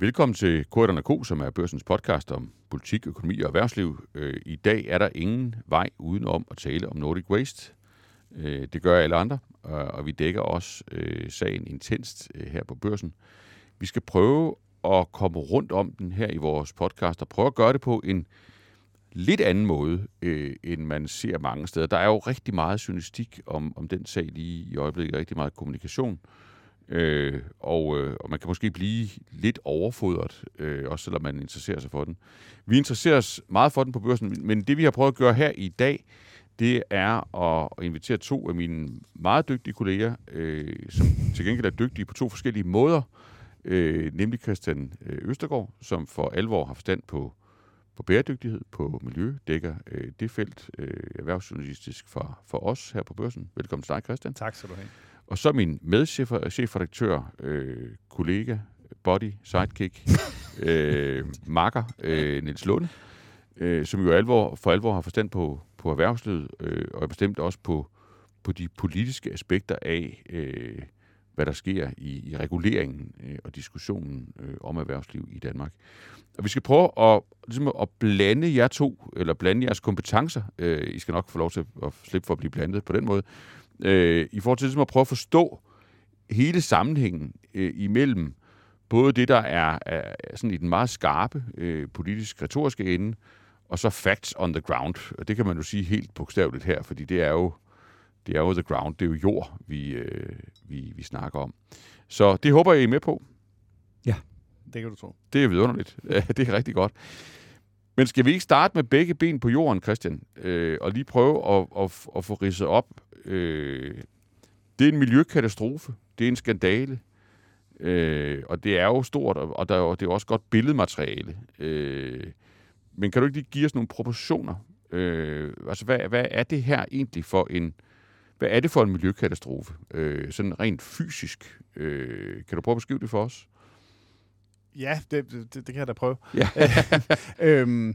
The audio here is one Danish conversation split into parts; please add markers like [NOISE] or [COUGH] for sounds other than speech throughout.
Velkommen til Korterne K, som er børsens podcast om politik, økonomi og erhvervsliv. Øh, I dag er der ingen vej udenom at tale om Nordic Waste. Øh, det gør alle andre, øh, og vi dækker også sagen intenst her på børsen. Vi skal prøve at komme rundt om den her i vores podcast, og prøve at gøre det på en lidt anden måde, end man ser mange steder. Der er jo rigtig meget journalistik om, om den sag lige i øjeblikket, rigtig meget kommunikation. Øh, Øh, og, øh, og man kan måske blive lidt overfodret, øh, også selvom man interesserer sig for den. Vi interesserer os meget for den på børsen, men det vi har prøvet at gøre her i dag, det er at invitere to af mine meget dygtige kolleger, øh, som til gengæld er dygtige på to forskellige måder, øh, nemlig Christian øh, Østergaard, som for alvor har forstand på, på bæredygtighed, på miljø, dækker øh, det felt øh, erhvervsjournalistisk for, for os her på børsen. Velkommen til dig, Christian. Tak skal du have. Og så min medchefredaktør, øh, kollega, body, sidekick, [LAUGHS] øh, makker, øh, Niels Lunde, øh, som jo alvor, for alvor har forstand på, på erhvervslivet, øh, og bestemt også på, på de politiske aspekter af, øh, hvad der sker i, i reguleringen øh, og diskussionen øh, om erhvervsliv i Danmark. Og vi skal prøve at, ligesom at blande jer to, eller blande jeres kompetencer. Øh, I skal nok få lov til at slippe for at blive blandet på den måde øh, i forhold til ligesom at prøve at forstå hele sammenhængen øh, imellem både det, der er, er sådan i den meget skarpe øh, politisk retoriske ende, og så facts on the ground. Og det kan man jo sige helt bogstaveligt her, fordi det er jo, det er jo the ground, det er jo jord, vi, øh, vi, vi snakker om. Så det håber jeg, I er med på. Ja, det kan du tro. Det er vidunderligt. [LAUGHS] det er rigtig godt. Men skal vi ikke starte med begge ben på jorden, Christian, øh, og lige prøve at, at, at få ridset op, Øh, det er en miljøkatastrofe. Det er en skandale. Øh, og det er jo stort, og der er jo, det er også godt billedmateriale. Øh, men kan du ikke lige give os nogle proportioner? Øh, altså, hvad, hvad er det her egentlig for en... Hvad er det for en miljøkatastrofe? Øh, sådan rent fysisk. Øh, kan du prøve at beskrive det for os? Ja, det, det, det kan jeg da prøve. Ja. [LAUGHS] øhm,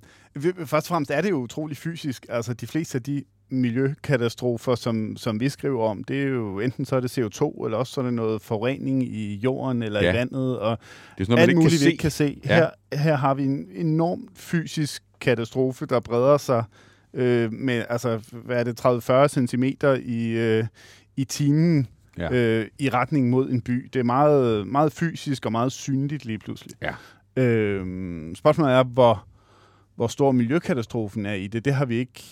først og fremmest er det jo utrolig fysisk. Altså, de fleste af de miljøkatastrofer, som, som vi skriver om, det er jo enten så er det CO2, eller også så er det noget forurening i jorden eller ja. i vandet, og det er sådan noget, alt muligt, vi ikke kan se. Ja. Her, her har vi en enorm fysisk katastrofe, der breder sig øh, med, altså, hvad er det, 30-40 cm i, øh, i timen ja. øh, i retning mod en by. Det er meget, meget fysisk og meget synligt lige pludselig. Ja. Øh, spørgsmålet er, hvor, hvor stor miljøkatastrofen er i det. Det har vi ikke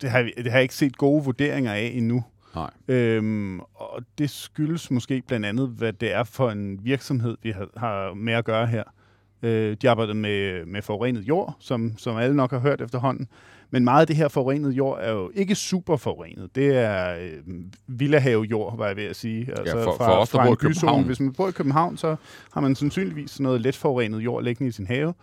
det har, det har jeg ikke set gode vurderinger af endnu. Nej. Øhm, og det skyldes måske blandt andet, hvad det er for en virksomhed, vi har, har med at gøre her. Øh, de arbejder med, med forurenet jord, som, som alle nok har hørt efterhånden. Men meget af det her forurenet jord er jo ikke super forurenet. Det er øh, villahave-jord, var jeg ved at sige. Altså ja, for, fra, for os, der bor i København. Hvis man bor i København, så har man sandsynligvis noget let forurenet jord liggende i sin have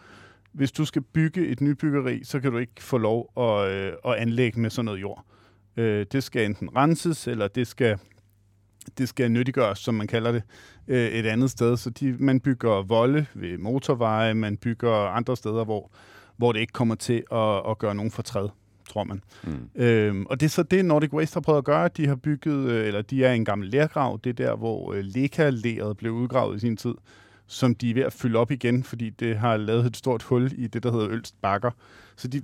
hvis du skal bygge et nybyggeri, så kan du ikke få lov at, øh, at anlægge med sådan noget jord. Øh, det skal enten renses, eller det skal, det skal nyttiggøres, som man kalder det, øh, et andet sted. Så de, man bygger volde ved motorveje, man bygger andre steder, hvor, hvor det ikke kommer til at, at gøre nogen fortræd tror man. Mm. Øhm, og det er så det, Nordic Waste har prøvet at gøre. De har bygget, øh, eller de er en gammel lærgrav. Det er der, hvor øh, Leka-læret blev udgravet i sin tid som de er ved at fylde op igen, fordi det har lavet et stort hul i det, der hedder Ølst Bakker. Så de,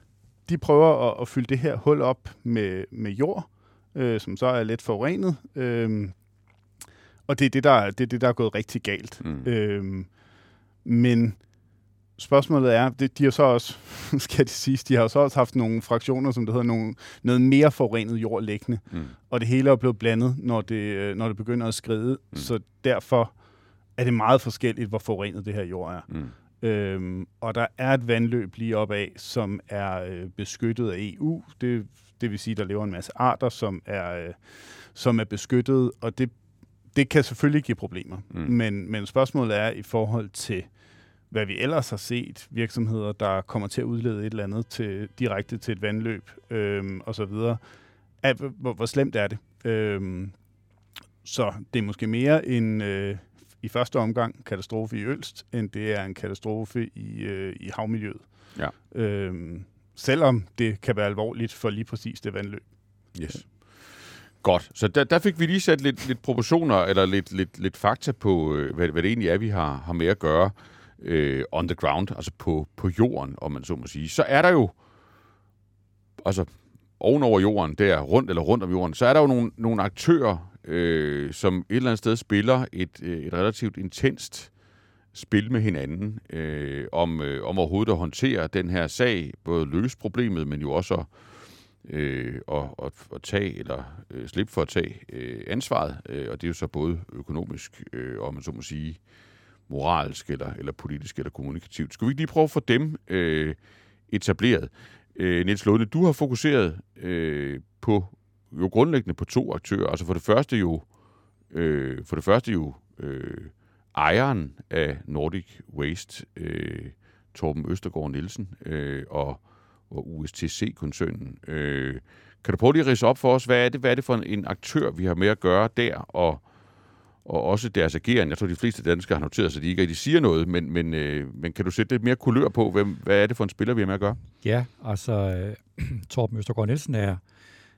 de prøver at, at fylde det her hul op med, med jord, øh, som så er lidt forurenet. Øh, og det er det, der, det er det, der er gået rigtig galt. Mm. Øh, men spørgsmålet er, det, de har så også, [LAUGHS] skal det siges, de har så også haft nogle fraktioner, som det hedder, nogle, noget mere forurenet jord liggende. Mm. Og det hele er blevet blandet, når det, øh, når det begynder at skride. Mm. Så derfor er det meget forskelligt, hvor forurenet det her jord er. Mm. Øhm, og der er et vandløb lige op af, som er øh, beskyttet af EU. Det, det vil sige, der lever en masse arter, som er, øh, som er beskyttet, og det, det kan selvfølgelig give problemer. Mm. Men, men spørgsmålet er i forhold til, hvad vi ellers har set, virksomheder, der kommer til at udlede et eller andet til, direkte til et vandløb øhm, osv., at, hvor, hvor slemt er det? Øhm, så det er måske mere en... Øh, i første omgang katastrofe i Ølst, end det er en katastrofe i, øh, i havmiljøet. Ja. Øhm, selvom det kan være alvorligt for lige præcis det vandløb. Yes. Godt. Så der, der fik vi lige sat lidt, lidt proportioner, eller lidt, lidt, lidt fakta på, øh, hvad, hvad det egentlig er, vi har, har med at gøre øh, on the ground, altså på, på jorden, om man så må sige, så er der jo, altså ovenover jorden, der rundt eller rundt om jorden, så er der jo nogle, nogle aktører, øh, som et eller andet sted spiller et, øh, et relativt intenst spil med hinanden øh, om, øh, om overhovedet at håndtere den her sag, både løse problemet, men jo også at, øh, og, at, og tage eller øh, slippe for at tage øh, ansvaret, øh, og det er jo så både økonomisk øh, og man så må sige moralsk eller, eller politisk eller kommunikativt. Skulle vi ikke lige prøve at få dem øh, etableret? Øh, Niels Lunde, du har fokuseret øh, på jo grundlæggende på to aktører. Altså for det første jo øh, for det første jo øh, ejeren af Nordic Waste, øh, Torben Østergaard Nielsen, øh, og, og USTC-koncernen. Øh, kan du prøve lige at rise op for os, hvad er, det, hvad er det for en, en aktør, vi har med at gøre der, og, og også deres ageren? Jeg tror, de fleste danskere har noteret sig, at de ikke rigtig siger noget, men, men, øh, men kan du sætte lidt mere kulør på, hvem, hvad er det for en spiller, vi har med at gøre? Ja, altså øh, [CLEARS THROAT] Torben Østergaard Nielsen er,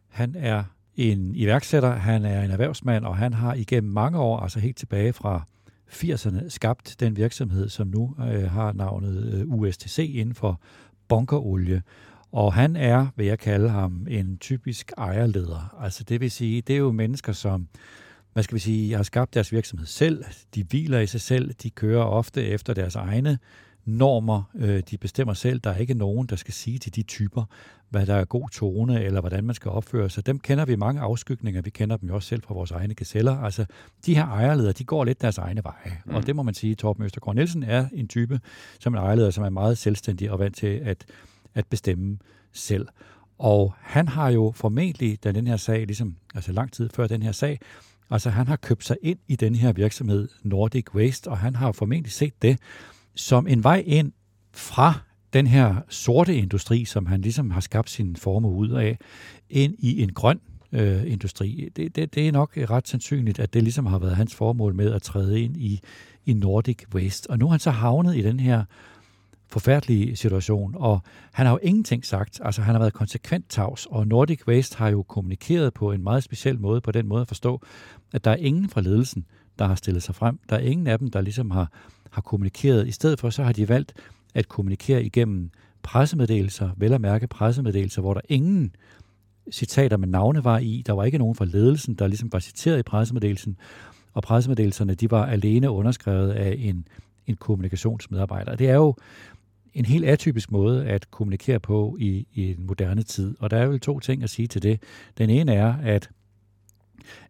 han er en iværksætter, han er en erhvervsmand, og han har igennem mange år, altså helt tilbage fra 80'erne skabt den virksomhed, som nu øh, har navnet øh, USTC inden for bunkerolie. Og han er, vil jeg kalde ham, en typisk ejerleder. Altså det vil sige, det er jo mennesker, som hvad skal vi sige, har skabt deres virksomhed selv. De hviler i sig selv. De kører ofte efter deres egne normer. Øh, de bestemmer selv. Der er ikke nogen, der skal sige til de typer, hvad der er god tone, eller hvordan man skal opføre sig. Dem kender vi mange afskygninger. Vi kender dem jo også selv fra vores egne gazeller. Altså, de her ejerledere, de går lidt deres egne veje. Mm. Og det må man sige, Torben Østergaard Nielsen er en type, som en ejerleder, som er meget selvstændig og vant til at, at bestemme selv. Og han har jo formentlig, da den her sag, ligesom altså lang tid før den her sag, altså han har købt sig ind i den her virksomhed Nordic Waste, og han har formentlig set det som en vej ind fra den her sorte industri, som han ligesom har skabt sin form ud af, ind i en grøn øh, industri. Det, det, det er nok ret sandsynligt, at det ligesom har været hans formål med at træde ind i, i Nordic Waste. Og nu er han så havnet i den her forfærdelige situation, og han har jo ingenting sagt. Altså, han har været konsekvent tavs, og Nordic Waste har jo kommunikeret på en meget speciel måde, på den måde at forstå, at der er ingen fra ledelsen, der har stillet sig frem. Der er ingen af dem, der ligesom har, har kommunikeret. I stedet for, så har de valgt at kommunikere igennem pressemeddelelser, vel at mærke pressemeddelelser, hvor der ingen citater med navne var i. Der var ikke nogen fra ledelsen, der ligesom var citeret i pressemeddelelsen, og pressemeddelelserne de var alene underskrevet af en, en kommunikationsmedarbejder. Det er jo en helt atypisk måde at kommunikere på i, i en moderne tid, og der er vel to ting at sige til det. Den ene er, at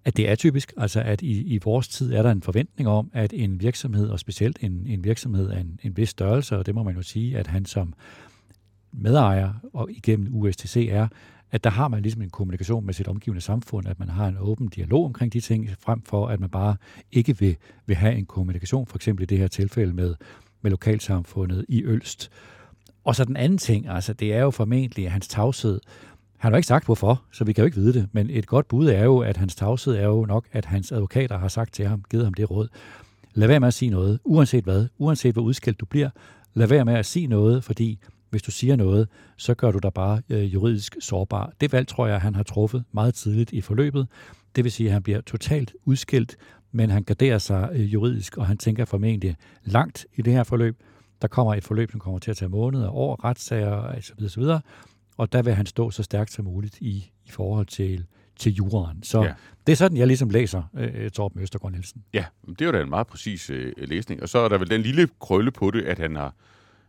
at det er typisk, altså at i, i vores tid er der en forventning om, at en virksomhed, og specielt en, en virksomhed af en, en vis størrelse, og det må man jo sige, at han som medejer og igennem USTC er, at der har man ligesom en kommunikation med sit omgivende samfund, at man har en åben dialog omkring de ting, frem for at man bare ikke vil, vil have en kommunikation, for eksempel i det her tilfælde med, med lokalsamfundet i Ølst. Og så den anden ting, altså det er jo formentlig hans tavshed, han har ikke sagt hvorfor, så vi kan jo ikke vide det, men et godt bud er jo, at hans tavshed er jo nok, at hans advokater har sagt til ham, givet ham det råd. Lad være med at sige noget, uanset hvad, uanset hvor udskilt du bliver, lad være med at sige noget, fordi hvis du siger noget, så gør du dig bare øh, juridisk sårbar. Det valg tror jeg, han har truffet meget tidligt i forløbet. Det vil sige, at han bliver totalt udskilt, men han garderer sig øh, juridisk, og han tænker formentlig langt i det her forløb. Der kommer et forløb, som kommer til at tage måneder, år, retssager osv. osv og der vil han stå så stærkt som muligt i, i forhold til, til juraen. Så ja. det er sådan, jeg ligesom læser øh, Torben Østergaard Nielsen. Ja, det er jo da en meget præcis øh, læsning. Og så er der vel den lille krølle på det, at han har,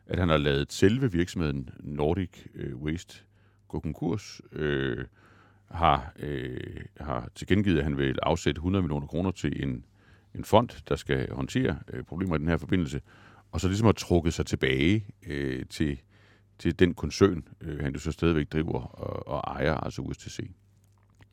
at han har lavet selve virksomheden Nordic øh, Waste gå konkurs. Øh, har, øh, har tilkendegivet, at han vil afsætte 100 millioner kroner til en, en fond, der skal håndtere øh, problemer i den her forbindelse, og så ligesom har trukket sig tilbage øh, til til den koncern, øh, han jo så stadigvæk driver og, og ejer, altså USTC.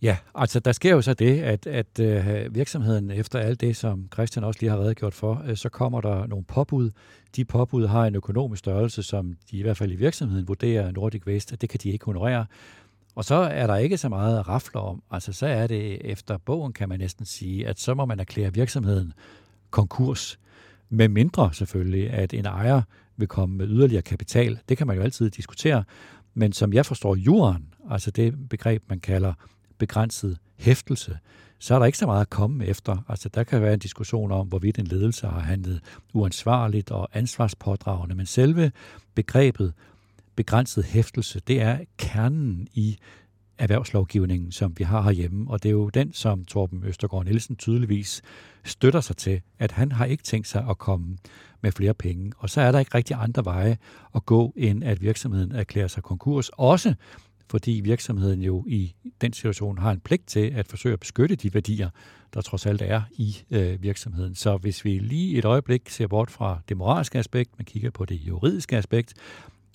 Ja, altså der sker jo så det, at, at øh, virksomheden efter alt det, som Christian også lige har redegjort for, øh, så kommer der nogle påbud. De påbud har en økonomisk størrelse, som de i hvert fald i virksomheden vurderer Nordic Waste, at det kan de ikke honorere. Og så er der ikke så meget at rafle om. Altså så er det efter bogen, kan man næsten sige, at så må man erklære virksomheden konkurs. Med mindre selvfølgelig, at en ejer vil komme med yderligere kapital. Det kan man jo altid diskutere. Men som jeg forstår jorden, altså det begreb, man kalder begrænset hæftelse, så er der ikke så meget at komme efter. Altså, der kan være en diskussion om, hvorvidt en ledelse har handlet uansvarligt og ansvarspådragende, men selve begrebet begrænset hæftelse, det er kernen i erhvervslovgivningen, som vi har herhjemme, og det er jo den, som Torben Østergaard Nielsen tydeligvis støtter sig til, at han har ikke tænkt sig at komme med flere penge. Og så er der ikke rigtig andre veje at gå, end at virksomheden erklærer sig konkurs, også fordi virksomheden jo i den situation har en pligt til at forsøge at beskytte de værdier, der trods alt er i øh, virksomheden. Så hvis vi lige et øjeblik ser bort fra det moralske aspekt, man kigger på det juridiske aspekt,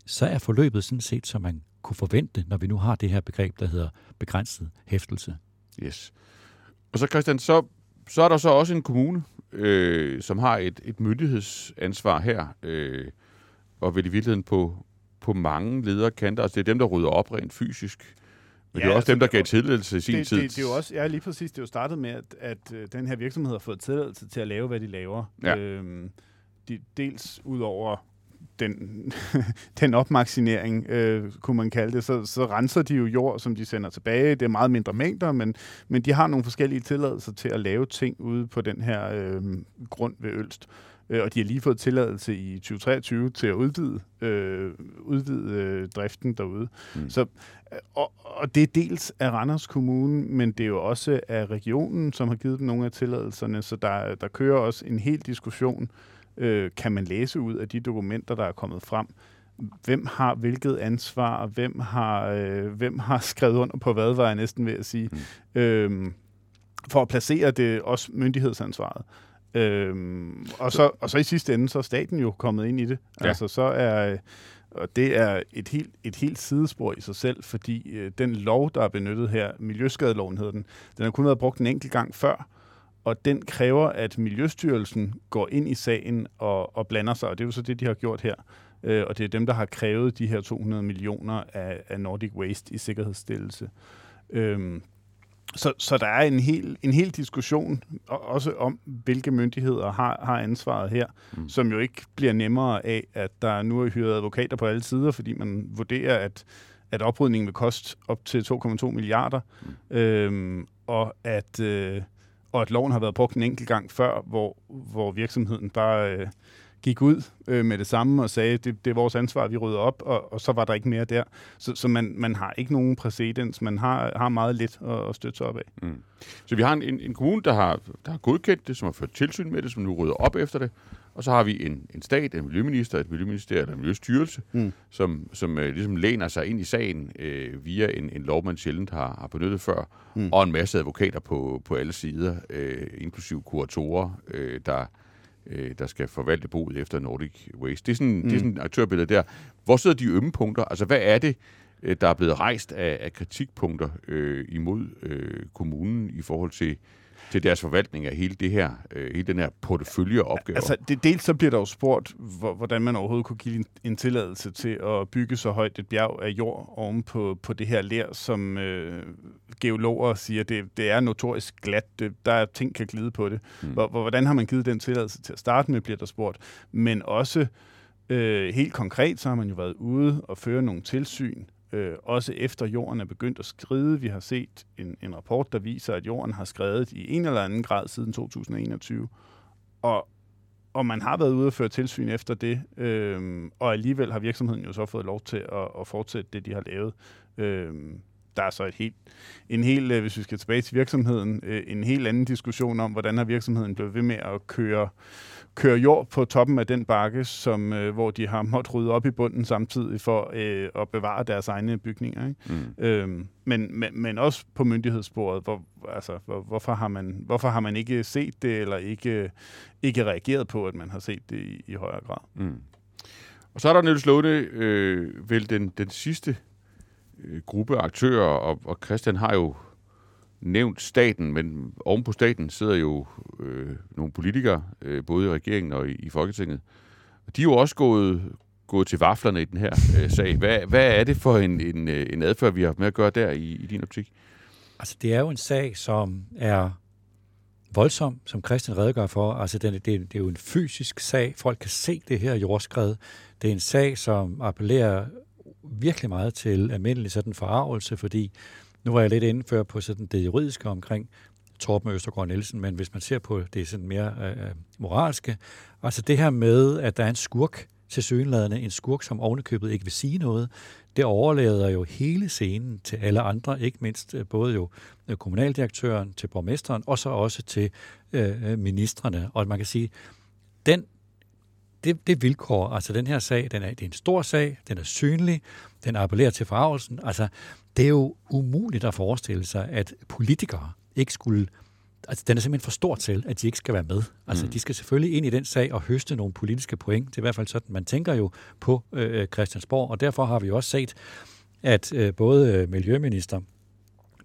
så er forløbet sådan set, som man kunne forvente, når vi nu har det her begreb, der hedder begrænset hæftelse. Yes. Og så Christian, så, så er der så også en kommune, øh, som har et, et myndighedsansvar her, øh, og vel i virkeligheden på, på mange lederkanter. Altså det er dem, der rydder op rent fysisk. Men ja, det er også altså, dem, der gav tilladelse i sin det, tid. Det, det, er jo også, ja, lige præcis. Det er jo startet med, at, at uh, den her virksomhed har fået tilladelse til at lave, hvad de laver. Ja. Øhm, de, dels ud over den, [LAUGHS] den opmaksinering, øh, kunne man kalde det, så, så renser de jo jord, som de sender tilbage. Det er meget mindre mængder, men, men de har nogle forskellige tilladelser til at lave ting ude på den her øh, grund ved Ølst. Øh, og de har lige fået tilladelse i 2023 til at udvide, øh, udvide øh, driften derude. Mm. Så, og, og det er dels af Randers Kommune, men det er jo også af regionen, som har givet dem nogle af tilladelserne, så der, der kører også en hel diskussion, øh, kan man læse ud af de dokumenter, der er kommet frem, hvem har hvilket ansvar, hvem har, øh, hvem har [LAUGHS] skrevet under på hvad, var jeg næsten ved at sige, mm. øh, for at placere det også myndighedsansvaret. Øhm, og, så, og så i sidste ende, så er staten jo kommet ind i det. Ja. Altså, så er, og det er et helt, et helt sidespor i sig selv, fordi øh, den lov, der er benyttet her, Miljøskadeloven hedder den, den har kun været brugt en enkelt gang før, og den kræver, at Miljøstyrelsen går ind i sagen og, og blander sig, og det er jo så det, de har gjort her. Øh, og det er dem, der har krævet de her 200 millioner af, af Nordic Waste i sikkerhedsstillelse. Øhm, så, så der er en hel, en hel diskussion også om, hvilke myndigheder har, har ansvaret her, mm. som jo ikke bliver nemmere af, at der nu er hyret advokater på alle sider, fordi man vurderer, at, at oprydningen vil koste op til 2,2 milliarder, mm. øhm, og at... Øh, og at loven har været brugt en enkelt gang før, hvor, hvor virksomheden bare øh, gik ud øh, med det samme og sagde, det, det er vores ansvar, vi rydder op, og, og så var der ikke mere der. Så, så man, man har ikke nogen præcedens, man har, har meget lidt at, at støtte sig op af. Mm. Så vi har en, en, en kommune, der har, der har godkendt det, som har ført tilsyn med det, som nu rydder op efter det, og så har vi en, en stat, en miljøminister, et miljøministerium eller en miljøstyrelse, mm. som, som øh, ligesom læner sig ind i sagen øh, via en, en lov, man sjældent har, har benyttet før, mm. og en masse advokater på, på alle sider, øh, inklusiv kuratorer, øh, der, øh, der skal forvalte boet efter Nordic Waste. Det er sådan, mm. det er sådan et aktørbillede der. Hvor sidder de ømme punkter? Altså, hvad er det, øh, der er blevet rejst af, af kritikpunkter øh, imod øh, kommunen i forhold til til deres forvaltning af hele det her, øh, hele den her porteføljeopgave. Altså, det, dels så bliver der jo spurgt, hvordan man overhovedet kunne give en, en tilladelse til at bygge så højt et bjerg af jord oven på, på det her lær, som øh, geologer siger, det, det er notorisk glat, det, der er ting, kan glide på det. Mm. Hvor, hvordan har man givet den tilladelse til at starte med, bliver der spurgt. Men også øh, helt konkret, så har man jo været ude og føre nogle tilsyn, øh, også efter jorden er begyndt at skride. Vi har set en, en rapport, der viser, at jorden har skredet i en eller anden grad siden 2021. Og, og man har været ude og føre tilsyn efter det, øh, og alligevel har virksomheden jo så fået lov til at, at fortsætte det, de har lavet. Øh, der er så et helt, en helt, øh, hvis vi skal tilbage til virksomheden, øh, en helt anden diskussion om, hvordan har virksomheden blevet ved med at køre køre jord på toppen af den bakke, som, øh, hvor de har måttet rydde op i bunden samtidig for øh, at bevare deres egne bygninger. Ikke? Mm. Øhm, men, men, men også på myndighedssporet, hvor, altså, hvor, hvorfor, har man, hvorfor har man ikke set det, eller ikke, ikke reageret på, at man har set det i, i højere grad? Mm. Og så er der Niels Låne, øh, vel den, den sidste Øh, gruppe aktører, og, og Christian har jo nævnt staten, men oven på staten sidder jo øh, nogle politikere, øh, både i regeringen og i, i Folketinget. De er jo også gået, gået til vaflerne i den her øh, sag. Hvad, hvad er det for en, en, øh, en adfærd, vi har med at gøre der i, i din optik? Altså, det er jo en sag, som er voldsom, som Christian redegør for. Altså, det, det, det er jo en fysisk sag. Folk kan se det her jordskred. Det er en sag, som appellerer virkelig meget til almindelig sådan forarvelse, fordi nu var jeg lidt indført på sådan det juridiske omkring Torben Østergaard Nielsen, men hvis man ser på det sådan mere øh, øh moralske, altså det her med, at der er en skurk til søgenladende, en skurk, som ovenikøbet ikke vil sige noget, det overlader jo hele scenen til alle andre, ikke mindst øh, både jo øh, kommunaldirektøren, til borgmesteren, og så også til øh, ministerne. Og man kan sige, den det, det vilkår, altså den her sag, den er, det er en stor sag, den er synlig, den appellerer til forarvelsen. Altså, det er jo umuligt at forestille sig, at politikere ikke skulle altså, den er simpelthen for stor til, at de ikke skal være med. Altså, mm. de skal selvfølgelig ind i den sag og høste nogle politiske point. Det er i hvert fald sådan, man tænker jo på øh, Christiansborg, og derfor har vi også set, at øh, både øh, Miljøminister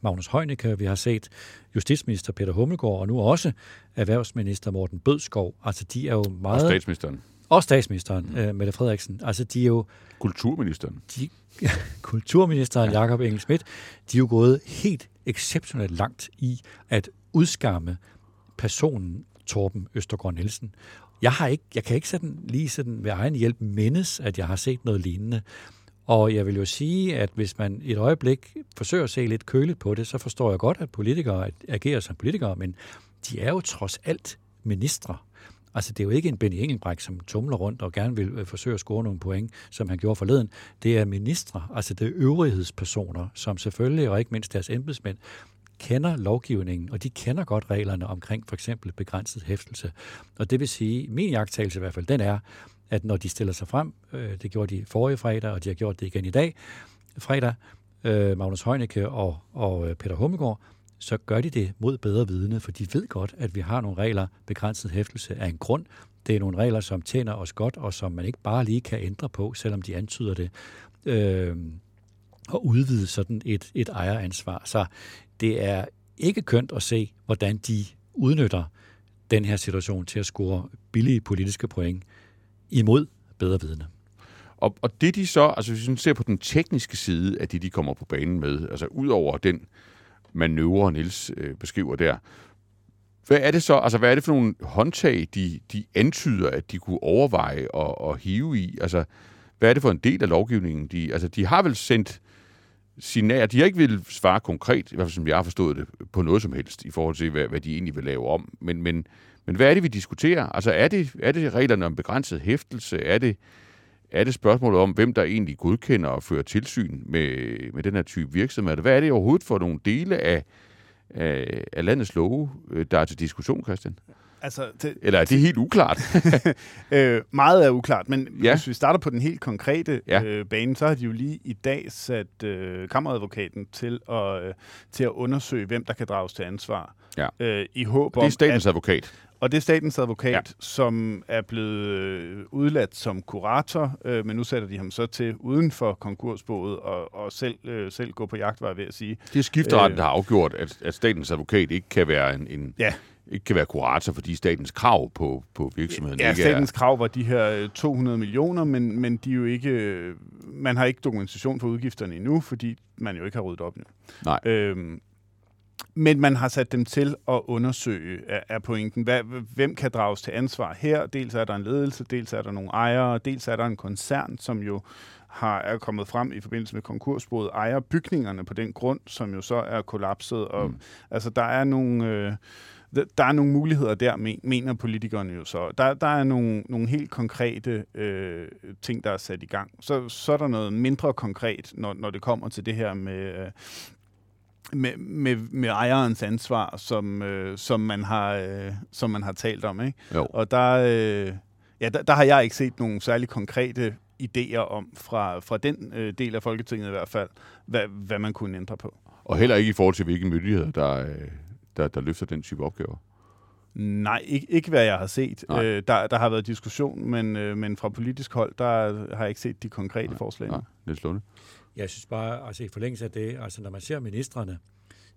Magnus Heunicke, vi har set justitsminister Peter Hummelgaard, og nu også erhvervsminister Morten Bødskov. Altså, de er jo meget... Og statsministeren. Og statsministeren, mm. øh, Mette Frederiksen. Altså, de er jo... Kulturministeren. De, [LAUGHS] kulturministeren, ja. Jakob Engel Schmidt, de er jo gået helt exceptionelt langt i at udskamme personen Torben Østergaard Nielsen. Jeg, har ikke, jeg kan ikke sådan, lige sådan ved egen hjælp mindes, at jeg har set noget lignende. Og jeg vil jo sige, at hvis man et øjeblik forsøger at se lidt køligt på det, så forstår jeg godt, at politikere agerer som politikere, men de er jo trods alt ministre. Altså, det er jo ikke en Benny Engelbrecht, som tumler rundt og gerne vil øh, forsøge at score nogle point, som han gjorde forleden. Det er ministre, altså det er øvrighedspersoner, som selvfølgelig, og ikke mindst deres embedsmænd, kender lovgivningen, og de kender godt reglerne omkring for eksempel begrænset hæftelse. Og det vil sige, min jagttagelse i hvert fald, den er, at når de stiller sig frem, øh, det gjorde de forrige fredag, og de har gjort det igen i dag, fredag, øh, Magnus Heunicke og, og øh, Peter Hummegård, så gør de det mod bedre vidne, for de ved godt, at vi har nogle regler, begrænset hæftelse af en grund. Det er nogle regler, som tjener os godt, og som man ikke bare lige kan ændre på, selvom de antyder det. Øh, og udvide sådan et, et ejeransvar. Så det er ikke kønt at se, hvordan de udnytter den her situation til at score billige politiske point imod bedre vidne. Og, og det de så, altså hvis vi ser på den tekniske side af det, de kommer på banen med, altså ud over den manøvre, Nils øh, beskriver der, hvad er det så, altså hvad er det for nogle håndtag, de, de antyder, at de kunne overveje at, at hive i? Altså, hvad er det for en del af lovgivningen? De, altså, de har vel sendt signaler. De har ikke vil svare konkret, i hvert fald som jeg har forstået det, på noget som helst, i forhold til, hvad, hvad de egentlig vil lave om. Men, men, men hvad er det, vi diskuterer? Altså er det, er det reglerne om begrænset hæftelse? Er det, er det spørgsmålet om, hvem der egentlig godkender og fører tilsyn med, med den her type virksomhed? Hvad er det overhovedet for nogle dele af, af, af landets love, øh, der er til diskussion, Christian? Altså, det, Eller er det helt uklart? [LAUGHS] øh, meget er uklart, men ja. hvis vi starter på den helt konkrete ja. øh, bane, så har de jo lige i dag sat øh, kammeradvokaten til at, øh, til at undersøge, hvem der kan drages til ansvar. Ja. Øh, I håb om, det er statens at, advokat. Og det er statens advokat, ja. som er blevet øh, udladt som kurator, øh, men nu sætter de ham så til uden for konkursbådet og, og selv, øh, selv gå på jagt, var jeg ved at sige. Det er skifteretten, øh, der har afgjort, at, at statens advokat ikke kan være en, en, ja ikke kan være kurator, fordi statens krav på, på virksomheden ja, ikke statens er... krav var de her 200 øh, millioner, men, men de er jo ikke, man har ikke dokumentation for udgifterne endnu, fordi man jo ikke har ryddet op nu. Nej. Øhm, men man har sat dem til at undersøge, er pointen. Hvad, hvem kan drages til ansvar her? Dels er der en ledelse, dels er der nogle ejere, dels er der en koncern, som jo har, er kommet frem i forbindelse med konkursbådet, ejer bygningerne på den grund, som jo så er kollapset. Og, mm. Altså, der er nogle... Øh, der er nogle muligheder der, mener politikerne jo så. Der, der er nogle, nogle helt konkrete øh, ting, der er sat i gang. Så, så er der noget mindre konkret, når, når det kommer til det her med, øh, med, med, med ejerens ansvar, som, øh, som, man har, øh, som man har talt om. Ikke? Jo. Og der, øh, ja, der, der har jeg ikke set nogle særlig konkrete idéer om, fra, fra den øh, del af Folketinget i hvert fald, hvad, hvad man kunne ændre på. Og heller ikke i forhold til, hvilke myndigheder, der, øh, der, der løfter den type opgaver? Nej, ikke, ikke hvad jeg har set. Øh, der, der har været diskussion, men, øh, men fra politisk hold, der har jeg ikke set de konkrete nej, forslag. Nej, det er slående. Jeg synes bare, altså i forlængelse af det, altså når man ser ministerne,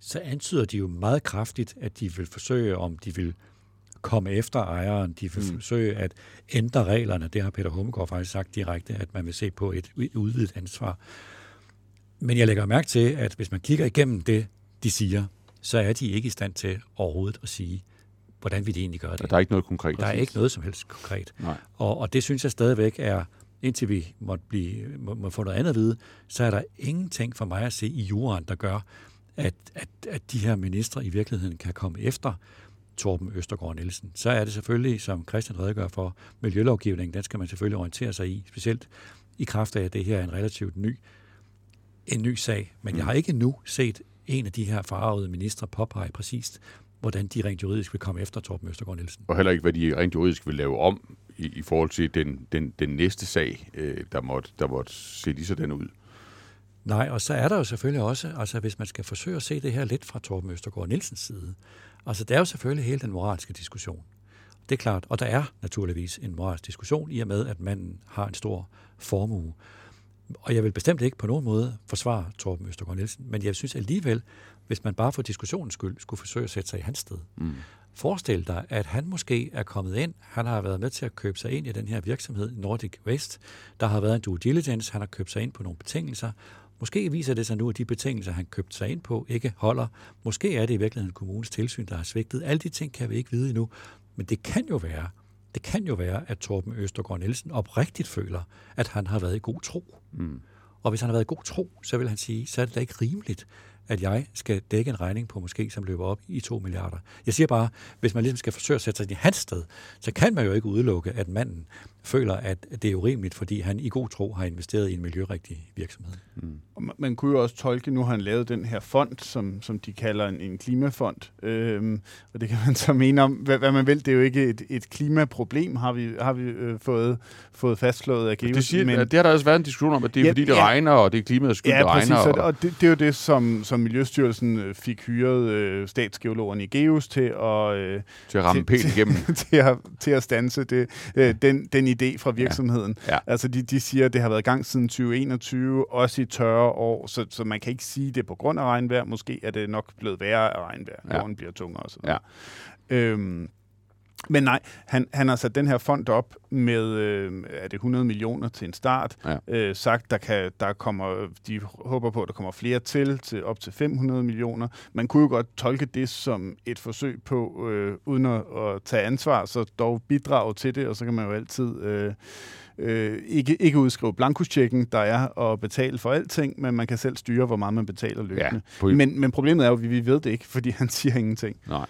så antyder de jo meget kraftigt, at de vil forsøge, om de vil komme efter ejeren. De vil mm. forsøge at ændre reglerne. Det har Peter Hummelgaard faktisk sagt direkte, at man vil se på et udvidet ansvar. Men jeg lægger mærke til, at hvis man kigger igennem det, de siger, så er de ikke i stand til overhovedet at sige, hvordan vi de egentlig gøre det. der er ikke noget konkret. Der er ikke noget som helst konkret. Nej. Og, og det synes jeg stadigvæk er, indtil vi må, blive, må, må få noget andet at vide, så er der ingenting for mig at se i jorden, der gør, at, at, at de her ministre i virkeligheden kan komme efter Torben Østergaard Nielsen. Så er det selvfølgelig, som Christian redegør for, miljølovgivningen, den skal man selvfølgelig orientere sig i, specielt i kraft af, at det her er en relativt ny, en ny sag. Men jeg har ikke nu set en af de her farvede ministre påpege præcist, hvordan de rent juridisk vil komme efter Torben Østergaard Nielsen. Og heller ikke, hvad de rent juridisk vil lave om i, i forhold til den, den, den næste sag, øh, der, måtte, der måtte se lige sådan ud. Nej, og så er der jo selvfølgelig også, altså hvis man skal forsøge at se det her lidt fra Torben Østergaard Nielsens side, altså der er jo selvfølgelig hele den moralske diskussion. Det er klart, og der er naturligvis en moralsk diskussion i og med, at man har en stor formue. Og jeg vil bestemt ikke på nogen måde forsvare Torben Østergaard Nielsen, men jeg synes alligevel, hvis man bare for diskussionens skyld skulle forsøge at sætte sig i hans sted. Mm. Forestil dig, at han måske er kommet ind, han har været med til at købe sig ind i den her virksomhed, Nordic Waste. Der har været en due diligence, han har købt sig ind på nogle betingelser. Måske viser det sig nu, at de betingelser, han købte sig ind på, ikke holder. Måske er det i virkeligheden kommunens tilsyn, der har svigtet. Alle de ting kan vi ikke vide endnu. Men det kan jo være, det kan jo være, at Torben Østergaard Nielsen oprigtigt føler, at han har været i god tro. Mm. Og hvis han har været i god tro, så vil han sige, så er det da ikke rimeligt, at jeg skal dække en regning på måske, som løber op i 2 milliarder. Jeg siger bare, hvis man ligesom skal forsøge at sætte sig i hans sted, så kan man jo ikke udelukke, at manden føler, at det er urimeligt, fordi han i god tro har investeret i en miljørigtig virksomhed. Mm. Man kunne jo også tolke, nu har han lavet den her fond, som, som de kalder en, en klimafond, øhm, og det kan man så mene om, hvad, hvad man vil. Det er jo ikke et, et klimaproblem, har vi, har vi øh, fået, fået fastslået af GEOS. Det, siger, men, det har der også været en diskussion om, at det er ja, fordi, det ja, regner, og det er klimaets skyld, ja, det regner. Og, og det, det er jo det, som, som Miljøstyrelsen øh, fik hyret øh, statsgeologerne i GEOS til at... Øh, til at ramme pænt igennem. [LAUGHS] til, at, til at stanse det, øh, den, den idé fra virksomheden. Ja. Ja. Altså, de, de siger, at det har været i gang siden 2021, også i tørre år, så, så man kan ikke sige det på grund af regnvejr. Måske er det nok blevet værre af regnvejr. Ja. Jorden bliver tungere og sådan ja. øhm, men nej, han, han har sat den her fond op med, øh, er det 100 millioner til en start, ja. øh, sagt, der, kan, der kommer, de håber på, at der kommer flere til, til op til 500 millioner. Man kunne jo godt tolke det som et forsøg på, øh, uden at, at tage ansvar, så dog bidrage til det, og så kan man jo altid... Øh, øh, ikke, ikke udskrive blankostjekken, der er at betale for alting, men man kan selv styre, hvor meget man betaler løbende. Ja, på... men, men problemet er jo, at vi, vi ved det ikke, fordi han siger ingenting. Nej.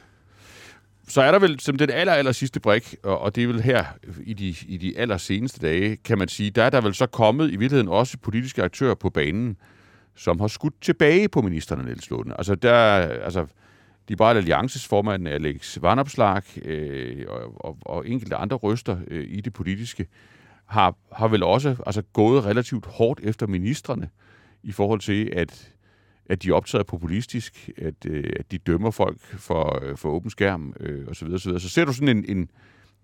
Så er der vel som den aller, aller sidste brik, og, og det er vel her i de, i de aller seneste dage, kan man sige, der er der vel så kommet i virkeligheden også politiske aktører på banen, som har skudt tilbage på ministerne, Niels Lunde. Altså, der, altså, Liberale Alliances formand Alex Vanopslag øh, og, og, og enkelte andre røster øh, i det politiske har, har vel også altså, gået relativt hårdt efter ministerne i forhold til, at at de optræder populistisk, at, øh, at de dømmer folk for, øh, for åben skærm øh, osv. osv. Så ser du sådan en, en,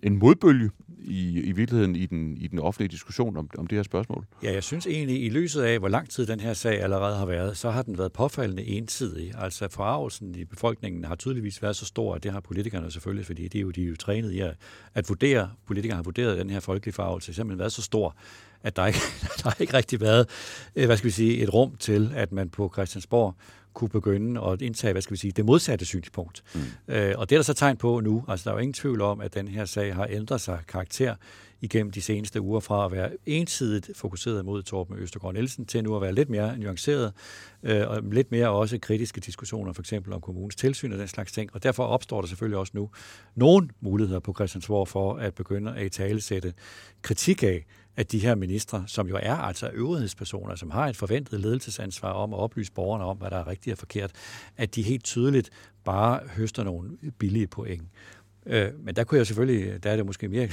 en modbølge i, i virkeligheden i den, i den offentlige diskussion om, om det her spørgsmål? Ja, jeg synes egentlig, i lyset af, hvor lang tid den her sag allerede har været, så har den været påfaldende ensidig. Altså forarvelsen i befolkningen har tydeligvis været så stor, at det har politikerne selvfølgelig, fordi det er jo, de er jo trænet i at, at vurdere, politikerne har vurderet den her folkelige forarvelse, simpelthen været så stor, at der ikke, [LAUGHS] der ikke rigtig været, øh, hvad skal vi sige, et rum til, at man på Christiansborg kunne begynde at indtage, hvad skal vi sige, det modsatte synspunkt. Mm. Øh, og det er der så tegn på nu. Altså, der er jo ingen tvivl om, at den her sag har ændret sig karakter igennem de seneste uger fra at være ensidigt fokuseret mod Torben Østergaard Nielsen til nu at være lidt mere nuanceret øh, og lidt mere også kritiske diskussioner, for eksempel om kommunens tilsyn og den slags ting. Og derfor opstår der selvfølgelig også nu nogle muligheder på Christiansborg for at begynde at i talesætte kritik af, at de her ministre, som jo er altså øvrighedspersoner, som har et forventet ledelsesansvar om at oplyse borgerne om, hvad der er rigtigt og forkert, at de helt tydeligt bare høster nogle billige point. Øh, men der kunne jeg selvfølgelig, der er det måske mere,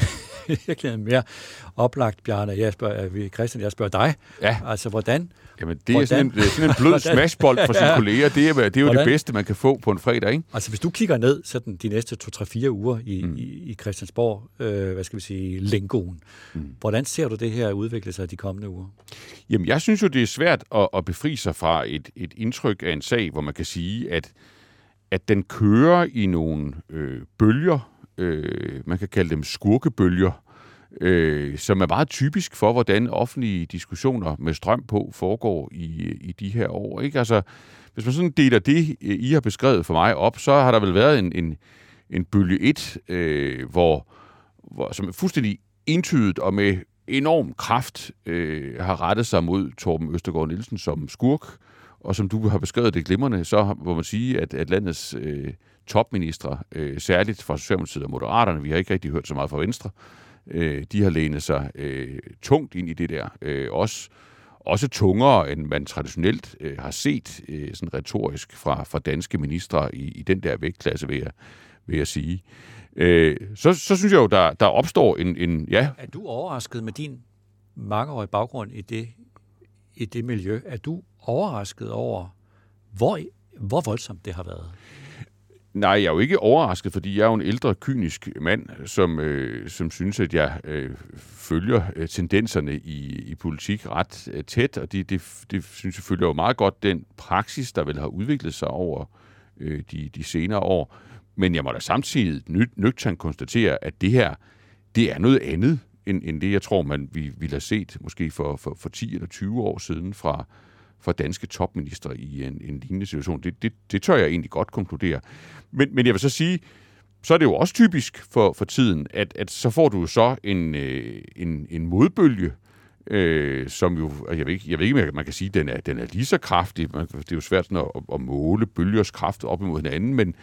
[LAUGHS] virkelig mere oplagt, Bjarne, jeg spørger, Christian, jeg spørger dig. Ja. Altså, hvordan? Jamen, det er, sådan en, det er sådan en blød smashbold for sine ja. kolleger. Det er, det er jo hvordan? det bedste, man kan få på en fredag, ikke? Altså, hvis du kigger ned sådan de næste 2-3-4 uger i, mm. i, i Christiansborg, øh, hvad skal vi sige, lingoen, mm. hvordan ser du det her udvikle sig de kommende uger? Jamen, jeg synes jo, det er svært at, at befri sig fra et, et indtryk af en sag, hvor man kan sige, at at den kører i nogle øh, bølger, øh, man kan kalde dem skurkebølger, øh, som er meget typisk for, hvordan offentlige diskussioner med strøm på foregår i, i de her år. Ikke? Altså, hvis man sådan deler det, øh, I har beskrevet for mig op, så har der vel været en, en, en bølge 1, øh, hvor, hvor, som er fuldstændig entydigt og med enorm kraft øh, har rettet sig mod Torben Østergaard Nielsen som skurk, Og som du har beskrevet det glimrende, så må man sige, at, at landets øh, topministre, øh, særligt fra Socialdemokratiet og Moderaterne, vi har ikke rigtig hørt så meget fra Venstre, øh, Øh, de har lænet sig øh, tungt ind i det der. Øh, også, også tungere, end man traditionelt øh, har set øh, sådan retorisk fra, fra danske ministre i, i den der vægtklasse, vil jeg, vil jeg sige. Øh, så, så synes jeg jo, der, der opstår en, en... Ja. Er du overrasket med din mangeårige baggrund i det, i det miljø? Er du overrasket over, hvor, hvor voldsomt det har været? Nej, jeg er jo ikke overrasket, fordi jeg er jo en ældre, kynisk mand, som, øh, som synes, at jeg øh, følger øh, tendenserne i, i politik ret øh, tæt, og det, det, det synes jeg følger jo meget godt den praksis, der vel har udviklet sig over øh, de, de senere år. Men jeg må da samtidig nøgternt konstatere, at det her, det er noget andet, end, end det, jeg tror, man vi ville have set måske for, for, for 10 eller 20 år siden fra, for danske topminister i en, en lignende situation. Det, det, det tør jeg egentlig godt konkludere. Men, men jeg vil så sige, så er det jo også typisk for, for tiden, at, at så får du så en, øh, en, en modbølge, øh, som jo, jeg ved ikke, jeg ved ikke, om man kan sige, at den er, den er lige så kraftig. Det er jo svært sådan at, at måle bølgers kraft op imod hinanden, men,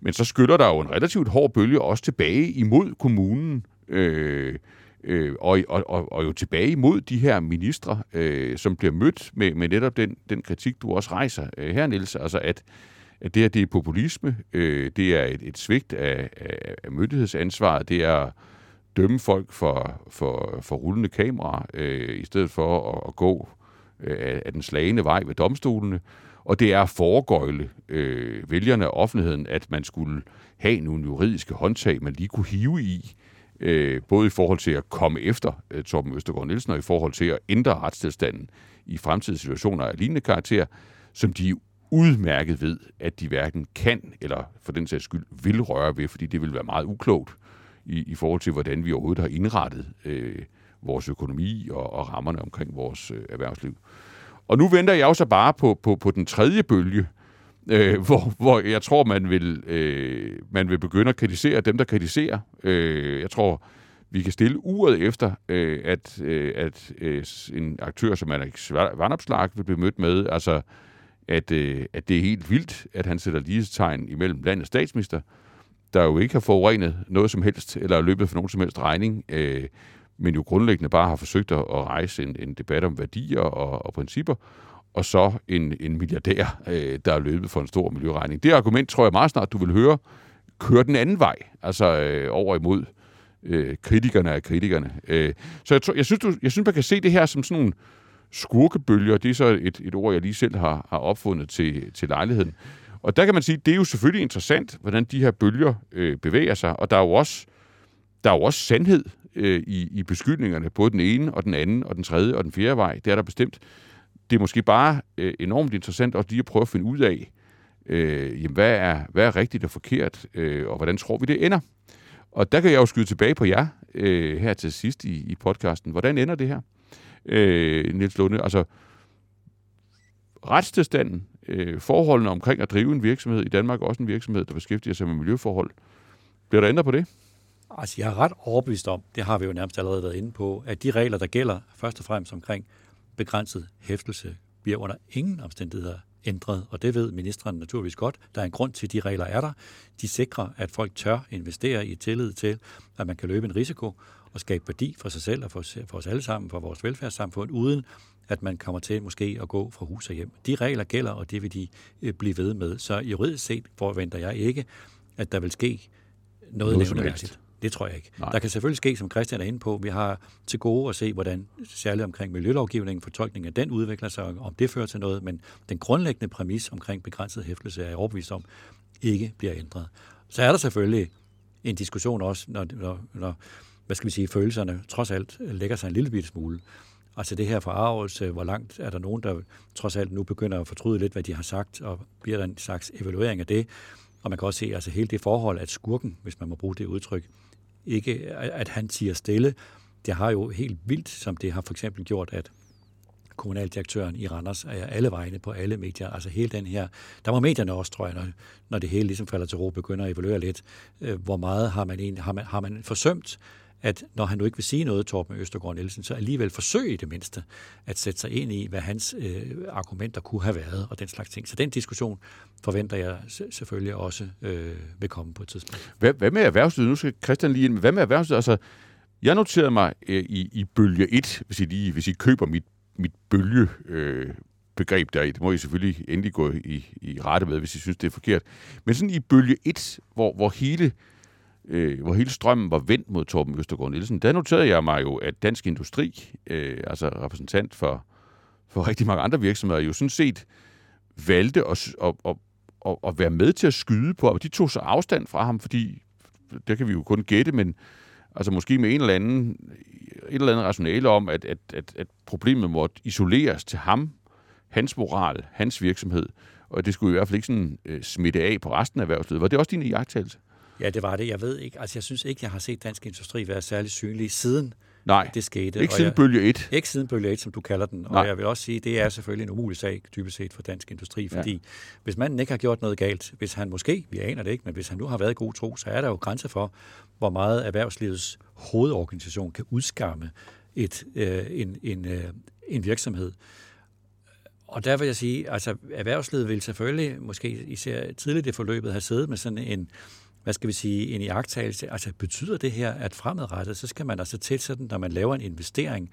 men så skyller der jo en relativt hård bølge også tilbage imod kommunen. Øh, øh, og, og, og, og jo tilbage imod de her ministre, øh, som bliver mødt med, med netop den, den kritik, du også rejser øh, her, Niels, altså at, at det her det er populisme, øh, det er et, et svigt af, af, af myndighedsansvaret, det er at dømme folk for, for, for rullende kamera, øh, i stedet for at, at gå øh, af den slagende vej ved domstolene, og det er at foregøjle øh, vælgerne og offentligheden, at man skulle have nogle juridiske håndtag, man lige kunne hive i, øh, både i forhold til at komme efter øh, Torben Østergaard Nielsen, og i forhold til at ændre retstilstanden i fremtidige situationer af lignende karakter, som de udmærket ved, at de hverken kan, eller for den sags skyld vil røre ved, fordi det vil være meget uklogt i, i forhold til, hvordan vi overhovedet har indrettet øh, vores økonomi og, og rammerne omkring vores øh, erhvervsliv. Og nu venter jeg også bare på, på, på den tredje bølge, øh, Øh, hvor, hvor jeg tror, man vil, øh, man vil begynde at kritisere dem, der kritiserer. Øh, jeg tror, vi kan stille uret efter, øh, at, øh, at øh, en aktør som Alex Vandopslag vil blive mødt med, altså at, øh, at det er helt vildt, at han sætter lighedstegn imellem landets statsminister, der jo ikke har forurenet noget som helst, eller løbet for nogen som helst regning, øh, men jo grundlæggende bare har forsøgt at, at rejse en, en debat om værdier og, og principper, og så en, en milliardær, øh, der er løbet for en stor miljøregning. Det argument tror jeg meget snart, du vil høre, kører den anden vej, altså øh, over imod øh, kritikerne af kritikerne. Øh, så jeg, tror, jeg, synes, du, jeg synes, man kan se det her som sådan nogle skurkebølger. Det er så et, et ord, jeg lige selv har, har opfundet til, til lejligheden. Og der kan man sige, det er jo selvfølgelig interessant, hvordan de her bølger øh, bevæger sig, og der er jo også, der er jo også sandhed øh, i, i beskyldningerne, både den ene og den anden og den tredje og den fjerde vej. Det er der bestemt det er måske bare øh, enormt interessant også lige at prøve at finde ud af, øh, jamen, hvad, er, hvad er rigtigt og forkert, øh, og hvordan tror vi, det ender. Og der kan jeg jo skyde tilbage på jer øh, her til sidst i, i podcasten. Hvordan ender det her, øh, Niels Lunde? Altså, retstilstanden, øh, forholdene omkring at drive en virksomhed i Danmark, også en virksomhed, der beskæftiger sig med miljøforhold. Bliver der ændret på det? Altså, jeg er ret overbevist om, det har vi jo nærmest allerede været inde på, at de regler, der gælder først og fremmest omkring begrænset hæftelse bliver under ingen omstændigheder ændret, og det ved ministeren naturligvis godt. Der er en grund til, at de regler er der. De sikrer, at folk tør investere i tillid til, at man kan løbe en risiko og skabe værdi for sig selv og for, for os alle sammen, for vores velfærdssamfund, uden at man kommer til måske at gå fra hus og hjem. De regler gælder, og det vil de øh, blive ved med. Så juridisk set forventer jeg ikke, at der vil ske noget, noget nævneværdigt. Det tror jeg ikke. Nej. Der kan selvfølgelig ske, som Christian er inde på, vi har til gode at se, hvordan særligt omkring miljølovgivningen, fortolkningen af den udvikler sig, om det fører til noget, men den grundlæggende præmis omkring begrænset hæftelse er jeg overbevist om, ikke bliver ændret. Så er der selvfølgelig en diskussion også, når, når, når hvad skal vi sige, følelserne trods alt lægger sig en lille bitte smule. Altså det her forarvelse, hvor langt er der nogen, der trods alt nu begynder at fortryde lidt, hvad de har sagt, og bliver der en slags evaluering af det. Og man kan også se altså hele det forhold, at skurken, hvis man må bruge det udtryk, ikke, at han siger stille. Det har jo helt vildt, som det har for eksempel gjort, at kommunaldirektøren i Randers er alle vegne på alle medier. Altså hele den her, der må medierne også, tror jeg, når, når det hele ligesom falder til ro, begynder at evaluere lidt, øh, hvor meget har man, egentlig, har man, har man forsømt at når han nu ikke vil sige noget, Torben Østergaard Nielsen, så alligevel forsøge i det mindste at sætte sig ind i, hvad hans øh, argumenter kunne have været, og den slags ting. Så den diskussion forventer jeg selvfølgelig også øh, vil komme på et tidspunkt. Hvad, hvad med erhvervslivet? Nu skal Christian lige ind. Hvad med erhvervslivet? Altså, jeg noterede mig øh, i, i bølge 1, hvis I, lige, hvis I køber mit, mit bølge øh, begreb der. Det må I selvfølgelig endelig gå i, i rette med, hvis I synes, det er forkert. Men sådan i bølge 1, hvor, hvor hele øh, Øh, hvor hele strømmen var vendt mod Torben Østergaard Nielsen, der noterede jeg mig jo, at Dansk Industri, øh, altså repræsentant for, for rigtig mange andre virksomheder, jo sådan set valgte at, at, at, at, at være med til at skyde på, ham. de tog så afstand fra ham, fordi, der kan vi jo kun gætte, men altså måske med en eller anden, et eller andet rationale om, at, at, at, at problemet måtte isoleres til ham, hans moral, hans virksomhed, og det skulle i hvert fald ikke sådan øh, smitte af på resten af erhvervslivet. Var det også din iagttagelse? Ja, det var det. Jeg ved ikke. Altså, jeg synes ikke, jeg har set dansk industri være særlig synlig siden Nej, det skete. ikke siden jeg, bølge 1. Ikke siden bølge 1, som du kalder den. Nej. Og jeg vil også sige, det er selvfølgelig en umulig sag, dybest set for dansk industri, fordi ja. hvis manden ikke har gjort noget galt, hvis han måske, vi aner det ikke, men hvis han nu har været i god tro, så er der jo grænser for, hvor meget erhvervslivets hovedorganisation kan udskamme et, øh, en, en, øh, en virksomhed. Og der vil jeg sige, altså erhvervslivet vil selvfølgelig, måske især tidligt i forløbet, have siddet med sådan en, hvad skal vi sige, en iagtagelse. Altså betyder det her, at fremadrettet, så skal man altså til sådan, når man laver en investering,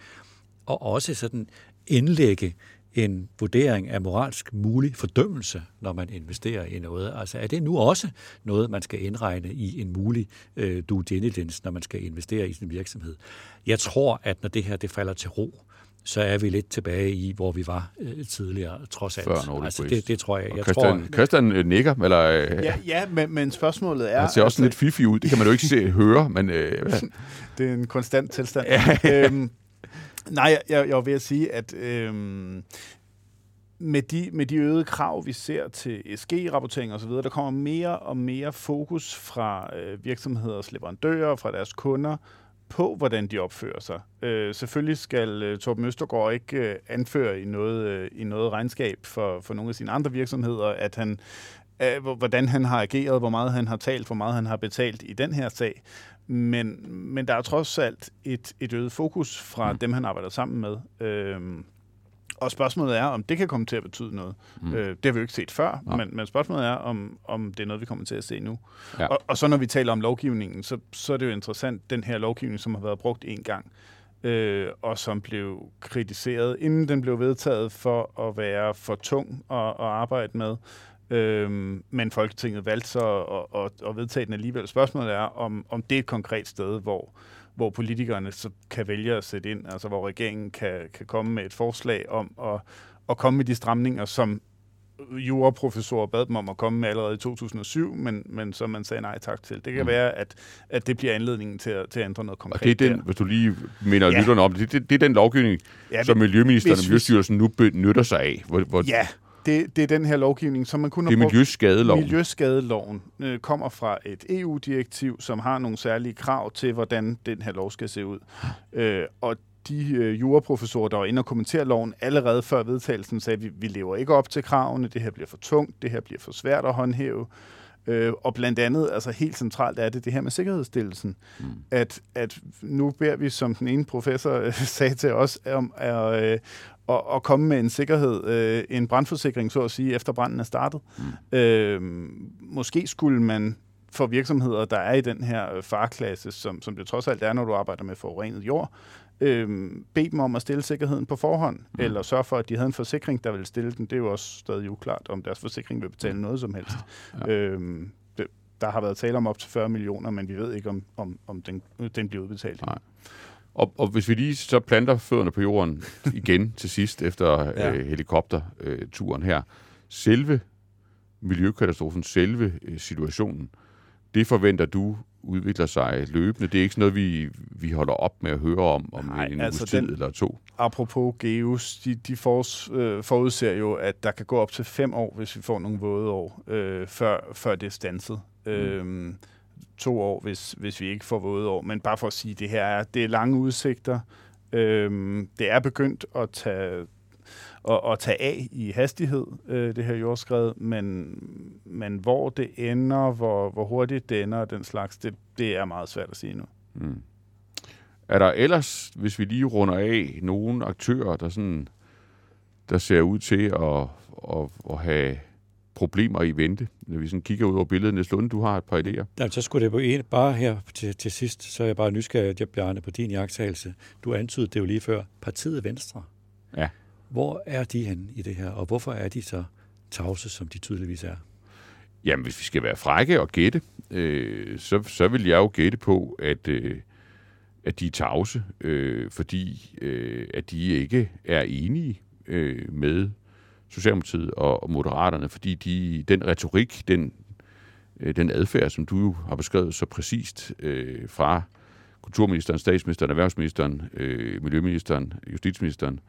og også sådan indlægge en vurdering af moralsk mulig fordømmelse, når man investerer i noget. Altså er det nu også noget, man skal indregne i en mulig øh, due diligence, når man skal investere i sin virksomhed? Jeg tror, at når det her det falder til ro, så er vi lidt tilbage i, hvor vi var øh, tidligere, trods alt. Før Nordic altså, det, det tror jeg. jeg Christian, tror, Christian øh, nikker, eller... Øh, ja, ja men, men spørgsmålet er... Han ser også altså, lidt fifi ud, det kan man jo ikke se, [LAUGHS] høre, men... Øh, [LAUGHS] det er en konstant tilstand. [LAUGHS] øhm, nej, jeg, jeg var ved at sige, at øhm, med de, med de øgede krav, vi ser til SG-rapportering osv., der kommer mere og mere fokus fra øh, virksomheders leverandører, fra deres kunder, på, hvordan de opfører sig. Øh, selvfølgelig skal øh, Torben Østergaard ikke øh, anføre i noget, øh, i noget regnskab for, for nogle af sine andre virksomheder, at han, øh, hvordan han har ageret, hvor meget han har talt, hvor meget han har betalt i den her sag. Men, men der er trods alt et, et øget fokus fra mm. dem, han arbejder sammen med. Øh, og spørgsmålet er, om det kan komme til at betyde noget. Mm. Øh, det har vi jo ikke set før, ja. men, men spørgsmålet er, om, om det er noget, vi kommer til at se nu. Ja. Og, og så når vi taler om lovgivningen, så, så er det jo interessant, den her lovgivning, som har været brugt en gang, øh, og som blev kritiseret, inden den blev vedtaget for at være for tung at, at arbejde med. Øhm, men Folketinget valgte så at, at, at vedtage den alligevel. Spørgsmålet er, om, om det er et konkret sted, hvor, hvor politikerne så kan vælge at sætte ind, altså hvor regeringen kan, kan komme med et forslag om at, at komme med de stramninger, som juraprofessorer bad dem om at komme med allerede i 2007, men, men som man sagde nej tak til. Det kan mm. være, at, at det bliver anledningen til at, til at ændre noget konkret. Og det er den, der. hvis du lige minder ja. lytterne om, det, det, det er den lovgivning, ja, som Miljøministeren og Miljøstyrelsen nu benytter sig af. Hvor, hvor ja, det, det er den her lovgivning, som man kunne have brugt. Det er miljøskadeloven. Miljøskadeloven øh, kommer fra et EU-direktiv, som har nogle særlige krav til, hvordan den her lov skal se ud. Øh, og de øh, juraprofessorer, der var inde og kommentere loven allerede før vedtagelsen, sagde, at vi, vi lever ikke op til kravene, det her bliver for tungt, det her bliver for svært at håndhæve. Øh, og blandt andet, altså helt centralt er det det her med sikkerhedsstillelsen. Mm. At, at nu beder vi, som den ene professor øh, [LAUGHS] sagde til os, om at, øh, at, at komme med en sikkerhed, øh, en brandforsikring, så at sige, efter branden er startet. Mm. Øh, måske skulle man for virksomheder, der er i den her farklasse, som, som det trods alt er, når du arbejder med forurenet jord, øh, bede dem om at stille sikkerheden på forhånd, mm. eller sørge for, at de havde en forsikring, der ville stille den. Det er jo også stadig uklart, om deres forsikring vil betale mm. noget som helst. Ja. Øh, der har været tale om op til 40 millioner, men vi ved ikke, om, om, om den, den bliver udbetalt. Nej. Og, og hvis vi lige så planter fødderne på jorden [LAUGHS] igen til sidst efter ja. øh, helikopterturen her. Selve miljøkatastrofen, selve øh, situationen, det forventer du udvikler sig løbende. Det er ikke sådan noget, vi, vi holder op med at høre om om Nej, en altså tid den, eller to. Apropos Geus, de, de for, øh, forudser jo, at der kan gå op til fem år, hvis vi får nogle våde år, øh, før, før det er stanset. Mm. Øhm, to år, hvis, hvis vi ikke får våde år. Men bare for at sige, det her er, det er lange udsigter. Øhm, det er begyndt at tage, at, at tage af i hastighed, øh, det her jordskred, men, men hvor det ender, hvor, hvor hurtigt det ender og den slags, det, det er meget svært at sige nu. Mm. Er der ellers, hvis vi lige runder af, nogle aktører, der sådan der ser ud til at, at, at have problemer i vente, når vi sådan kigger ud over billedet. Niels Lunde, du har et par idéer. Ja, så skulle det på en, bare her til, til sidst, så er jeg bare nysgerrig, at jeg bliver på din jagttagelse. Du antydede det jo lige før. Partiet Venstre. Ja. Hvor er de henne i det her, og hvorfor er de så tavse, som de tydeligvis er? Jamen, hvis vi skal være frække og gætte, øh, så, så vil jeg jo gætte på, at, øh, at de er tavse, øh, fordi øh, at de ikke er enige øh, med Socialdemokratiet og, Moderaterne, fordi de, den retorik, den, øh, den adfærd, som du har beskrevet så præcist øh, fra kulturministeren, statsministeren, erhvervsministeren, øh, miljøministeren, justitsministeren,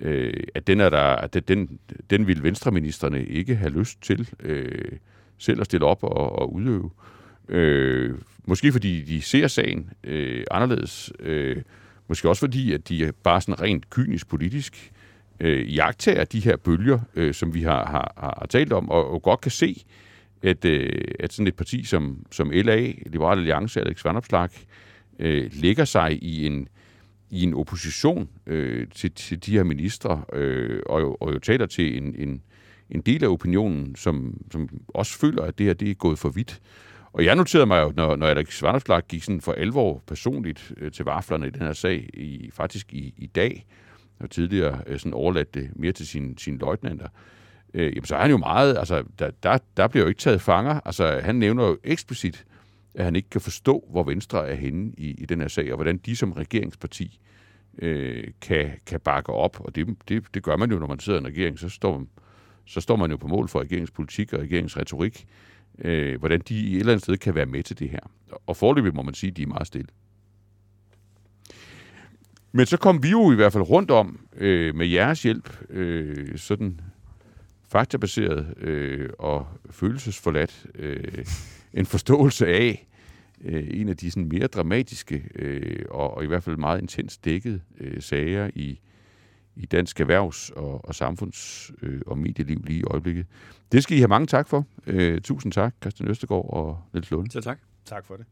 øh, at den er der, at den, den vil venstreministerne ikke have lyst til øh, selv at stille op og, og udøve. Øh, måske fordi de ser sagen øh, anderledes. Øh, måske også fordi, at de er bare sådan rent kynisk politisk øh, jagtager de her bølger, øh, som vi har, har, har talt om, og, og godt kan se, at, øh, at sådan et parti som, som LA, Liberale Alliance, Alex Vanopslag, øh, lægger sig i en, i en opposition øh, til, til de her ministre, øh, og, og jo taler til en, en, en del af opinionen, som, som også føler, at det her det er gået for vidt. Og jeg noterede mig jo, når, når Alex Vanopslag gik sådan for alvor personligt øh, til vaflerne i den her sag, i, faktisk i, i dag, og tidligere øh, sådan overladt det mere til sine, sine løjtnanter, øh, jamen så er han jo meget, altså der, der, der bliver jo ikke taget fanger. Altså han nævner jo eksplicit, at han ikke kan forstå, hvor Venstre er henne i, i den her sag, og hvordan de som regeringsparti øh, kan, kan bakke op. Og det, det, det gør man jo, når man sidder i en regering, så står, så står man jo på mål for regeringspolitik og regeringsretorik, øh, hvordan de i et eller andet sted kan være med til det her. Og forløbig må man sige, at de er meget stille. Men så kom vi jo i hvert fald rundt om øh, med jeres hjælp, øh, sådan faktabaseret øh, og følelsesforladt, øh, en forståelse af øh, en af de sådan mere dramatiske øh, og, og i hvert fald meget intens dækket øh, sager i, i dansk erhvervs- og, og samfunds- øh, og medieliv lige i øjeblikket. Det skal I have mange tak for. Øh, tusind tak, Christian Østergaard og Niels Lund. Så tak. Tak for det.